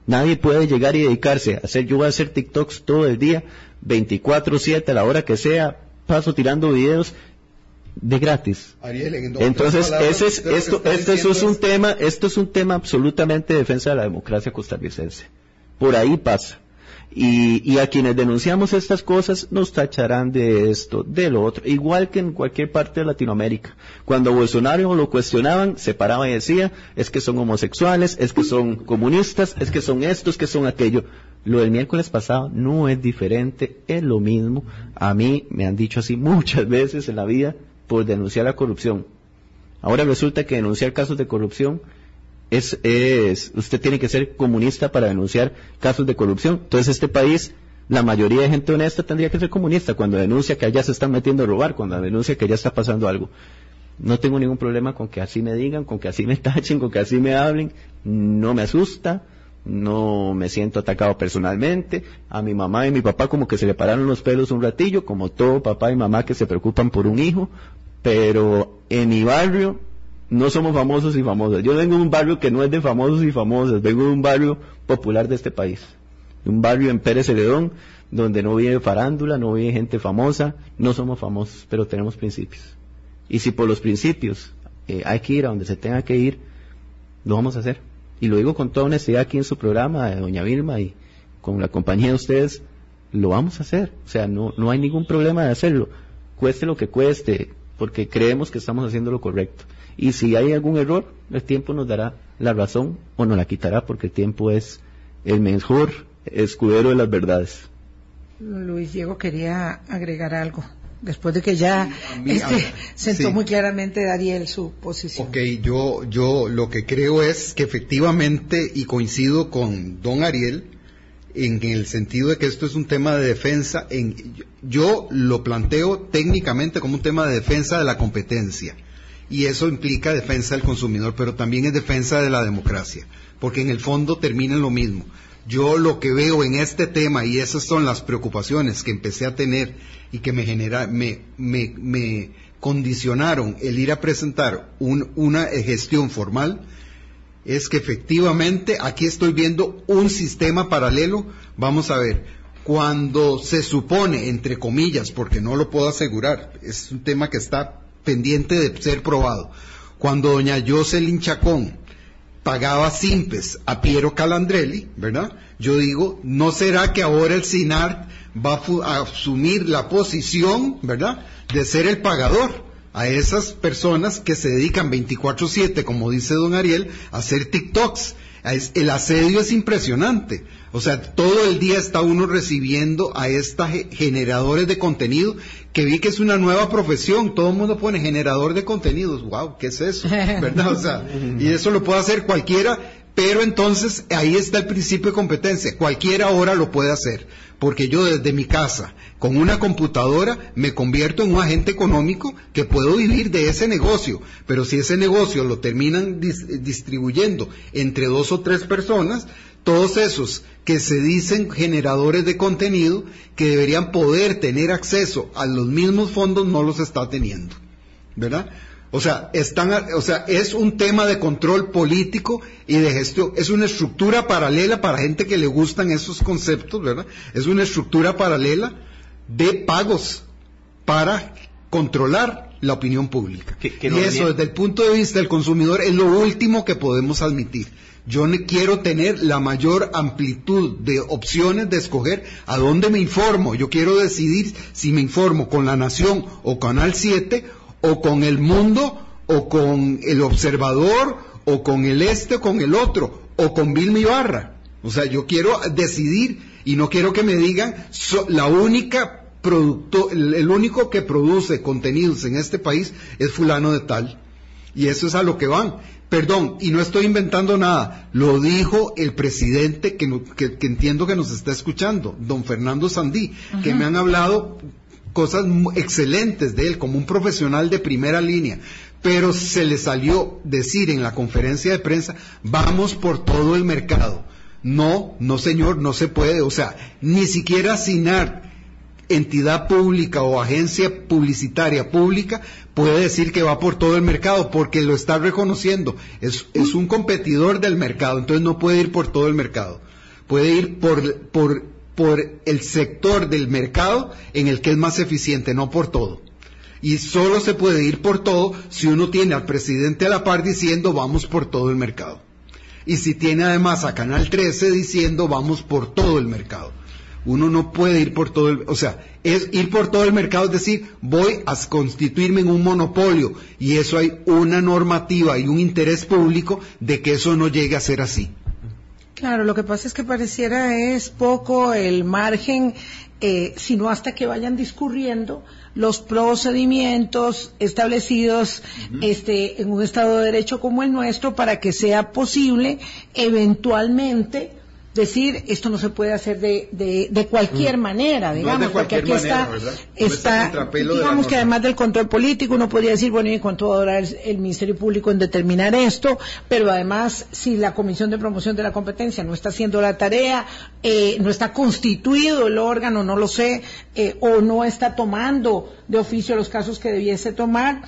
Nadie puede llegar y dedicarse a hacer, yo voy a hacer TikToks todo el día, 24/7, a la hora que sea, paso tirando videos de gratis. Entonces, ese es, esto, esto es un tema, esto es un tema absolutamente de defensa de la democracia costarricense. Por ahí pasa. Y, a quienes denunciamos estas cosas nos tacharán de esto, de lo otro, igual que en cualquier parte de Latinoamérica. Cuando Bolsonaro lo cuestionaban, se paraba y decía, es que son homosexuales, es que son comunistas, es que son estos, que son aquello. Lo del miércoles pasado no es diferente, es lo mismo. A mí me han dicho así muchas veces en la vida por denunciar la corrupción. Ahora resulta que denunciar casos de corrupción es, es, usted tiene que ser comunista para denunciar casos de corrupción. Entonces este país, la mayoría de gente honesta tendría que ser comunista cuando denuncia que allá se están metiendo a robar, cuando denuncia que allá está pasando algo. No tengo ningún problema con que así me digan, con que así me tachen, con que así me hablen. No me asusta, no me siento atacado personalmente. A mi mamá y mi papá como que se le pararon los pelos un ratillo, como todo papá y mamá que se preocupan por un hijo. Pero en mi barrio no somos famosos y famosas. Yo vengo de un barrio que no es de famosos y famosas, vengo de un barrio popular de este país. Un barrio en Pérez Celedón, donde no vive farándula, no vive gente famosa, no somos famosos, pero tenemos principios. Y si por los principios eh, hay que ir a donde se tenga que ir, lo vamos a hacer. Y lo digo con toda honestidad aquí en su programa, de Doña Vilma, y con la compañía de ustedes, lo vamos a hacer. O sea, no, no hay ningún problema de hacerlo. Cueste lo que cueste, porque creemos que estamos haciendo lo correcto. Y si hay algún error, el tiempo nos dará la razón o nos la quitará porque el tiempo es el mejor escudero de las verdades. Luis Diego quería agregar algo. Después de que ya este, sentó muy claramente Dariel su posición. Ok, yo, yo lo que creo es que efectivamente, y coincido con don Ariel, en el sentido de que esto es un tema de defensa, en, yo lo planteo técnicamente como un tema de defensa de la competencia y eso implica defensa del consumidor, pero también es defensa de la democracia, porque en el fondo termina lo mismo. Yo lo que veo en este tema, y esas son las preocupaciones que empecé a tener y que me, genera, me, me, condicionaron el ir a presentar una gestión formal, es que efectivamente aquí estoy viendo un sistema paralelo. Vamos a ver, cuando se supone, entre comillas, porque no lo puedo asegurar, es un tema que está pendiente de ser probado. Cuando doña Jocelyn Chacón pagaba simpes a Piero Calandrelli, ¿verdad? Yo digo, ¿no será que ahora el SINAR va a asumir la posición, ¿verdad?, de ser el pagador a esas personas que se dedican 24/7, como dice don Ariel, a hacer TikToks. El asedio es impresionante. O sea, todo el día está uno recibiendo a estos generadores de contenido que vi que es una nueva profesión, todo el mundo pone generador de contenidos, wow, ¿qué es eso? ¿Verdad? O sea, y eso lo puede hacer cualquiera, pero entonces ahí está el principio de competencia, cualquiera ahora lo puede hacer, porque yo desde mi casa, con una computadora, me convierto en un agente económico que puedo vivir de ese negocio, pero si ese negocio lo terminan distribuyendo entre dos o tres personas, todos esos que se dicen generadores de contenido que deberían poder tener acceso a los mismos fondos no los está teniendo. ¿Verdad? O sea, están, o sea, es un tema de control político y de gestión. Es una estructura paralela para gente que le gustan esos conceptos, ¿verdad? Es una estructura paralela de pagos para controlar la opinión pública. y eso, desde el punto de vista del consumidor, es lo último que podemos admitir. Yo quiero tener la mayor amplitud de opciones de escoger a dónde me informo. Yo quiero decidir si me informo con La Nación o Canal 7 o con El Mundo o con El Observador o con el este o con el otro o con Vilma Ibarra. O sea, yo quiero decidir y no quiero que me digan la única producto, el, único que produce contenidos en este país es fulano de tal. Y eso es a lo que van. Perdón, y no estoy inventando nada, lo dijo el presidente que, entiendo que nos está escuchando, don Fernando Sandí, que me han hablado cosas excelentes de él como un profesional de primera línea, pero se le salió decir en la conferencia de prensa, vamos por todo el mercado. No, no señor, no se puede, o sea, ni siquiera SINAR, entidad pública o agencia publicitaria pública puede decir que va por todo el mercado porque lo está reconociendo. Es, es un competidor del mercado, entonces no puede ir por todo el mercado. Puede ir por, por, por el sector del mercado en el que es más eficiente, no por todo. Y solo se puede ir por todo si uno tiene al presidente a la par diciendo vamos por todo el mercado. Y si tiene además a Canal 13 diciendo vamos por todo el mercado. Uno no puede ir por todo el, o sea, es ir por todo el mercado, es decir, voy a constituirme en un monopolio y eso hay una normativa y un interés público de que eso no llegue a ser así. Claro, lo que pasa es que pareciera es poco el margen, eh, sino hasta que vayan discurriendo los procedimientos establecidos este, en un Estado de Derecho como el nuestro para que sea posible eventualmente decir esto no se puede hacer de, de, cualquier mm. manera, digamos, porque aquí está, está digamos que además del control político uno podría decir, bueno, ¿y cuánto va a durar el, Ministerio Público en determinar esto? Pero además, si la Comisión de Promoción de la Competencia no está haciendo la tarea, eh, no está constituido el órgano, no lo sé, eh, o no está tomando de oficio los casos que debiese tomar,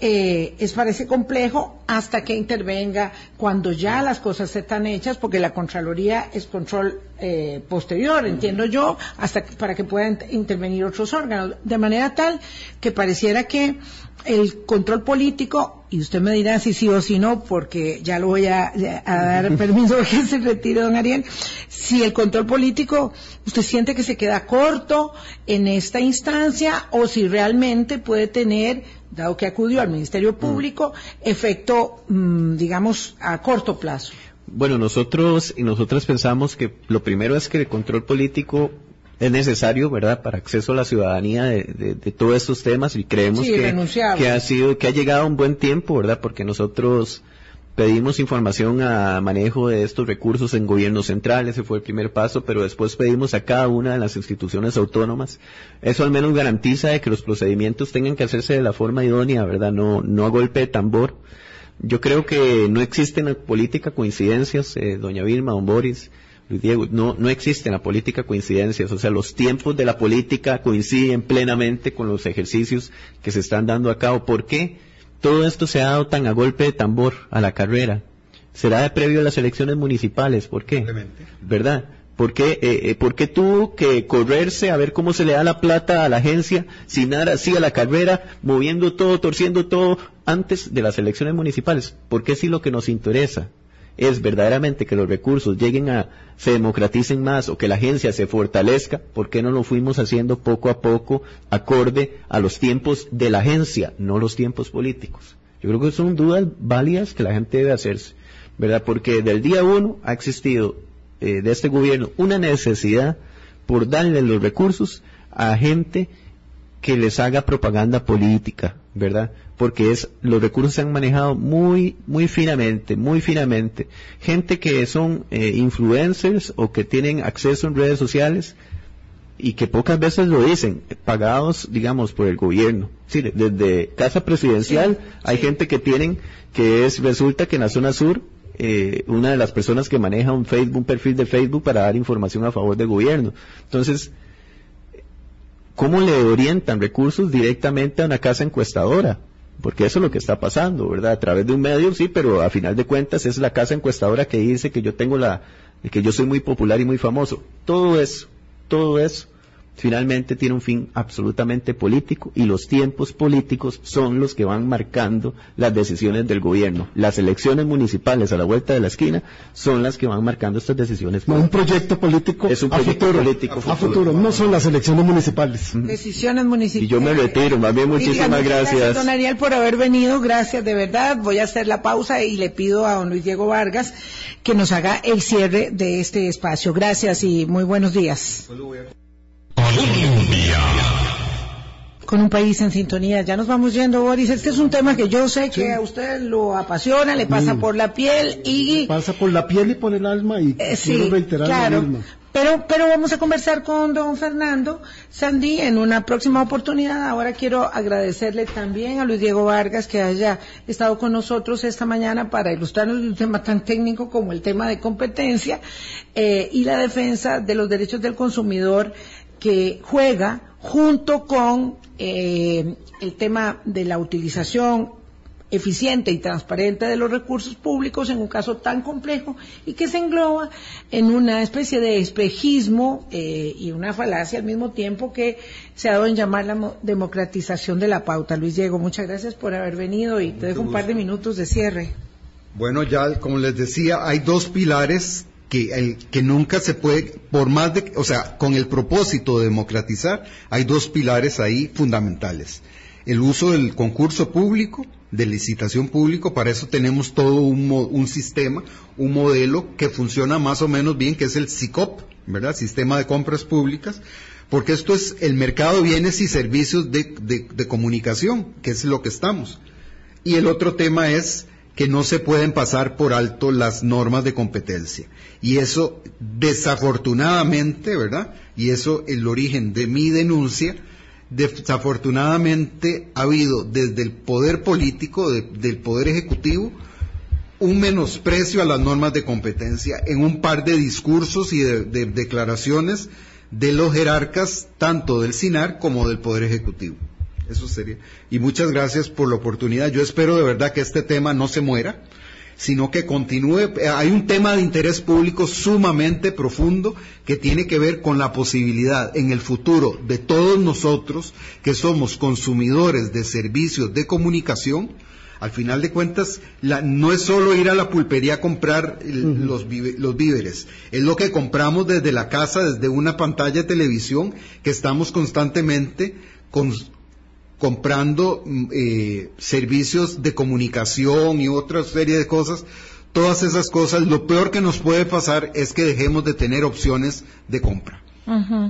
eh, es parece complejo hasta que intervenga cuando ya las cosas están hechas, porque la Contraloría es control eh, posterior, entiendo yo, hasta para que puedan intervenir otros órganos, de manera tal que pareciera que el control político, y usted me dirá si sí o si no, porque ya lo voy a, dar permiso que se retire, don Ariel, si el control político usted siente que se queda corto en esta instancia o si realmente puede tener, dado que acudió al Ministerio Público, efecto, mm, digamos, a corto plazo. Bueno, nosotros y nosotras pensamos que lo primero es que el control político es necesario, ¿verdad?, para acceso a la ciudadanía de, todos estos temas y creemos que, ha sido, que ha llegado un buen tiempo, ¿verdad?, porque nosotros pedimos información a manejo de estos recursos en gobiernos centrales, ese fue el primer paso, pero después pedimos a cada una de las instituciones autónomas. Eso al menos garantiza de que los procedimientos tengan que hacerse de la forma idónea, ¿verdad?, no, no a golpe de tambor. Yo creo que no existen en política coincidencias, eh, doña Vilma, don Boris, Diego, no, no existe en la política coincidencias, o sea, los tiempos de la política coinciden plenamente con los ejercicios que se están dando a cabo. ¿Por qué todo esto se ha dado tan a golpe de tambor a la carrera? ¿Será de previo a las elecciones municipales? ¿Por qué? ¿Verdad? ¿Por qué, eh, eh, ¿Por qué tuvo que correrse a ver cómo se le da la plata a la agencia, sin nada así a la carrera, moviendo todo, torciendo todo antes de las elecciones municipales? ¿Por qué sí lo que nos interesa es verdaderamente que los recursos lleguen a, se democraticen más o que la agencia se fortalezca, ¿por qué no lo fuimos haciendo poco a poco acorde a los tiempos de la agencia, no los tiempos políticos? Yo creo que son dudas válidas que la gente debe hacerse, ¿verdad? Porque del día uno ha existido eh, de este gobierno una necesidad por darle los recursos a gente que les haga propaganda política, ¿verdad? Porque es, los recursos se han manejado muy, muy finamente, muy finamente. Gente que son eh, influencers o que tienen acceso en redes sociales y que pocas veces lo dicen, pagados, digamos, por el gobierno. Sí, desde casa presidencial hay gente que tienen, que es, resulta que en la zona sur, eh, una de las personas que maneja un Facebook, un perfil de Facebook para dar información a favor del gobierno. Entonces, ¿cómo le orientan recursos directamente a una casa encuestadora? Porque eso es lo que está pasando, ¿verdad? A través de un medio, sí, pero a final de cuentas es la casa encuestadora que dice que yo tengo la, que yo soy muy popular y muy famoso. Todo eso, todo eso finalmente tiene un fin absolutamente político y los tiempos políticos son los que van marcando las decisiones del gobierno. Las elecciones municipales a la vuelta de la esquina son las que van marcando estas decisiones. un proyecto político es un proyecto político a futuro. no son las elecciones municipales. Decisiones municipales. Y yo me retiro, más bien muchísimas gracias. Gracias, don Ariel, por haber venido, gracias de verdad. Voy a hacer la pausa y le pido a don Luis Diego Vargas que nos haga el cierre de este espacio. Gracias y muy buenos días. Colombia. Con un país en sintonía. Ya nos vamos yendo, Boris. Este es un tema que yo sé que a usted lo apasiona, le pasa por la piel y... Pasa por la piel y por el alma y eh, sí, claro. Pero, pero vamos a conversar con don Fernando Sandy en una próxima oportunidad. Ahora quiero agradecerle también a Luis Diego Vargas que haya estado con nosotros esta mañana para ilustrarnos un tema tan técnico como el tema de competencia eh, y la defensa de los derechos del consumidor que juega junto con eh, el tema de la utilización eficiente y transparente de los recursos públicos en un caso tan complejo y que se engloba en una especie de espejismo eh, y una falacia al mismo tiempo que se ha dado en llamar la democratización de la pauta. Luis Diego, muchas gracias por haber venido y te dejo un par de minutos de cierre. Bueno, ya como les decía, hay dos pilares que, el, que nunca se puede, por más de, o sea, con el propósito de democratizar, hay dos pilares ahí fundamentales. El uso del concurso público, de licitación público, para eso tenemos todo un, un sistema, un modelo que funciona más o menos bien, que es el SICOP, ¿verdad? Sistema de compras públicas, porque esto es el mercado de bienes y servicios de, de comunicación, que es lo que estamos. Y el otro tema es que no se pueden pasar por alto las normas de competencia. Y eso, desafortunadamente, ¿verdad? Y eso, el origen de mi denuncia, desafortunadamente ha habido desde el poder político, del poder ejecutivo, un menosprecio a las normas de competencia en un par de discursos y de, de declaraciones de los jerarcas, tanto del SINAR como del Poder Ejecutivo. Eso sería. Y muchas gracias por la oportunidad. Yo espero de verdad que este tema no se muera, sino que continúe. Hay un tema de interés público sumamente profundo que tiene que ver con la posibilidad en el futuro de todos nosotros que somos consumidores de servicios de comunicación, al final de cuentas, no es solo ir a la pulpería a comprar los, los, víveres, es lo que compramos desde la casa, desde una pantalla de televisión, que estamos constantemente con, comprando mm, eh, servicios de comunicación y otra serie de cosas, todas esas cosas, lo peor que nos puede pasar es que dejemos de tener opciones de compra,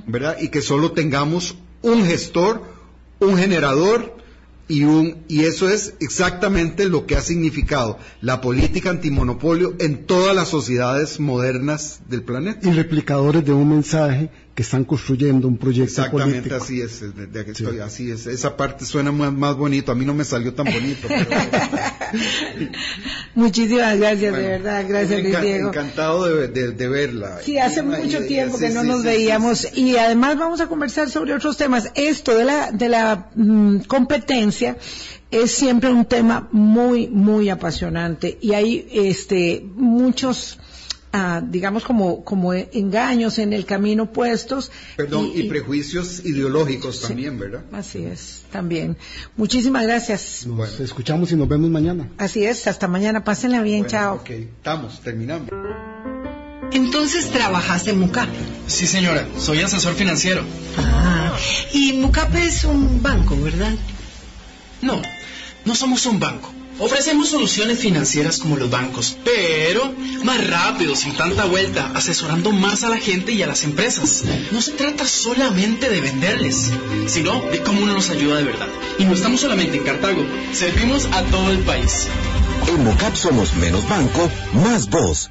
¿verdad? Y que solo tengamos un gestor, un generador y, un, y eso es exactamente lo que ha significado la política antimonopolio en todas las sociedades modernas del planeta. Y replicadores de un mensaje que están construyendo un proyecto Exactamente así es, así es. Esa parte suena más, bonito, a mí no me salió tan bonito. Muchísimas gracias, de verdad, gracias Diego. Encantado de, verla. Sí, hace mucho tiempo que no nos veíamos y además vamos a conversar sobre otros temas. Esto de la, de la mm, competencia es siempre un tema muy, muy apasionante y hay este, muchos digamos, como, como engaños en el camino puestos. Perdón, y, prejuicios ideológicos también, ¿verdad? Así es, también. Muchísimas gracias. Nos escuchamos y nos vemos mañana. Así es, hasta mañana. Pásenla bien, chao. Ok, estamos, terminamos. Entonces trabajas en MUCAP. Sí, señora, soy asesor financiero. Ah, y MUCAP es un banco, ¿verdad? No, no somos un banco. Ofrecemos soluciones financieras como los bancos, pero más rápido, sin tanta vuelta, asesorando más a la gente y a las empresas. No se trata solamente de venderles, sino de cómo uno nos ayuda de verdad. Y no estamos solamente en Cartago, servimos a todo el país. En Mocap somos menos banco, más voz.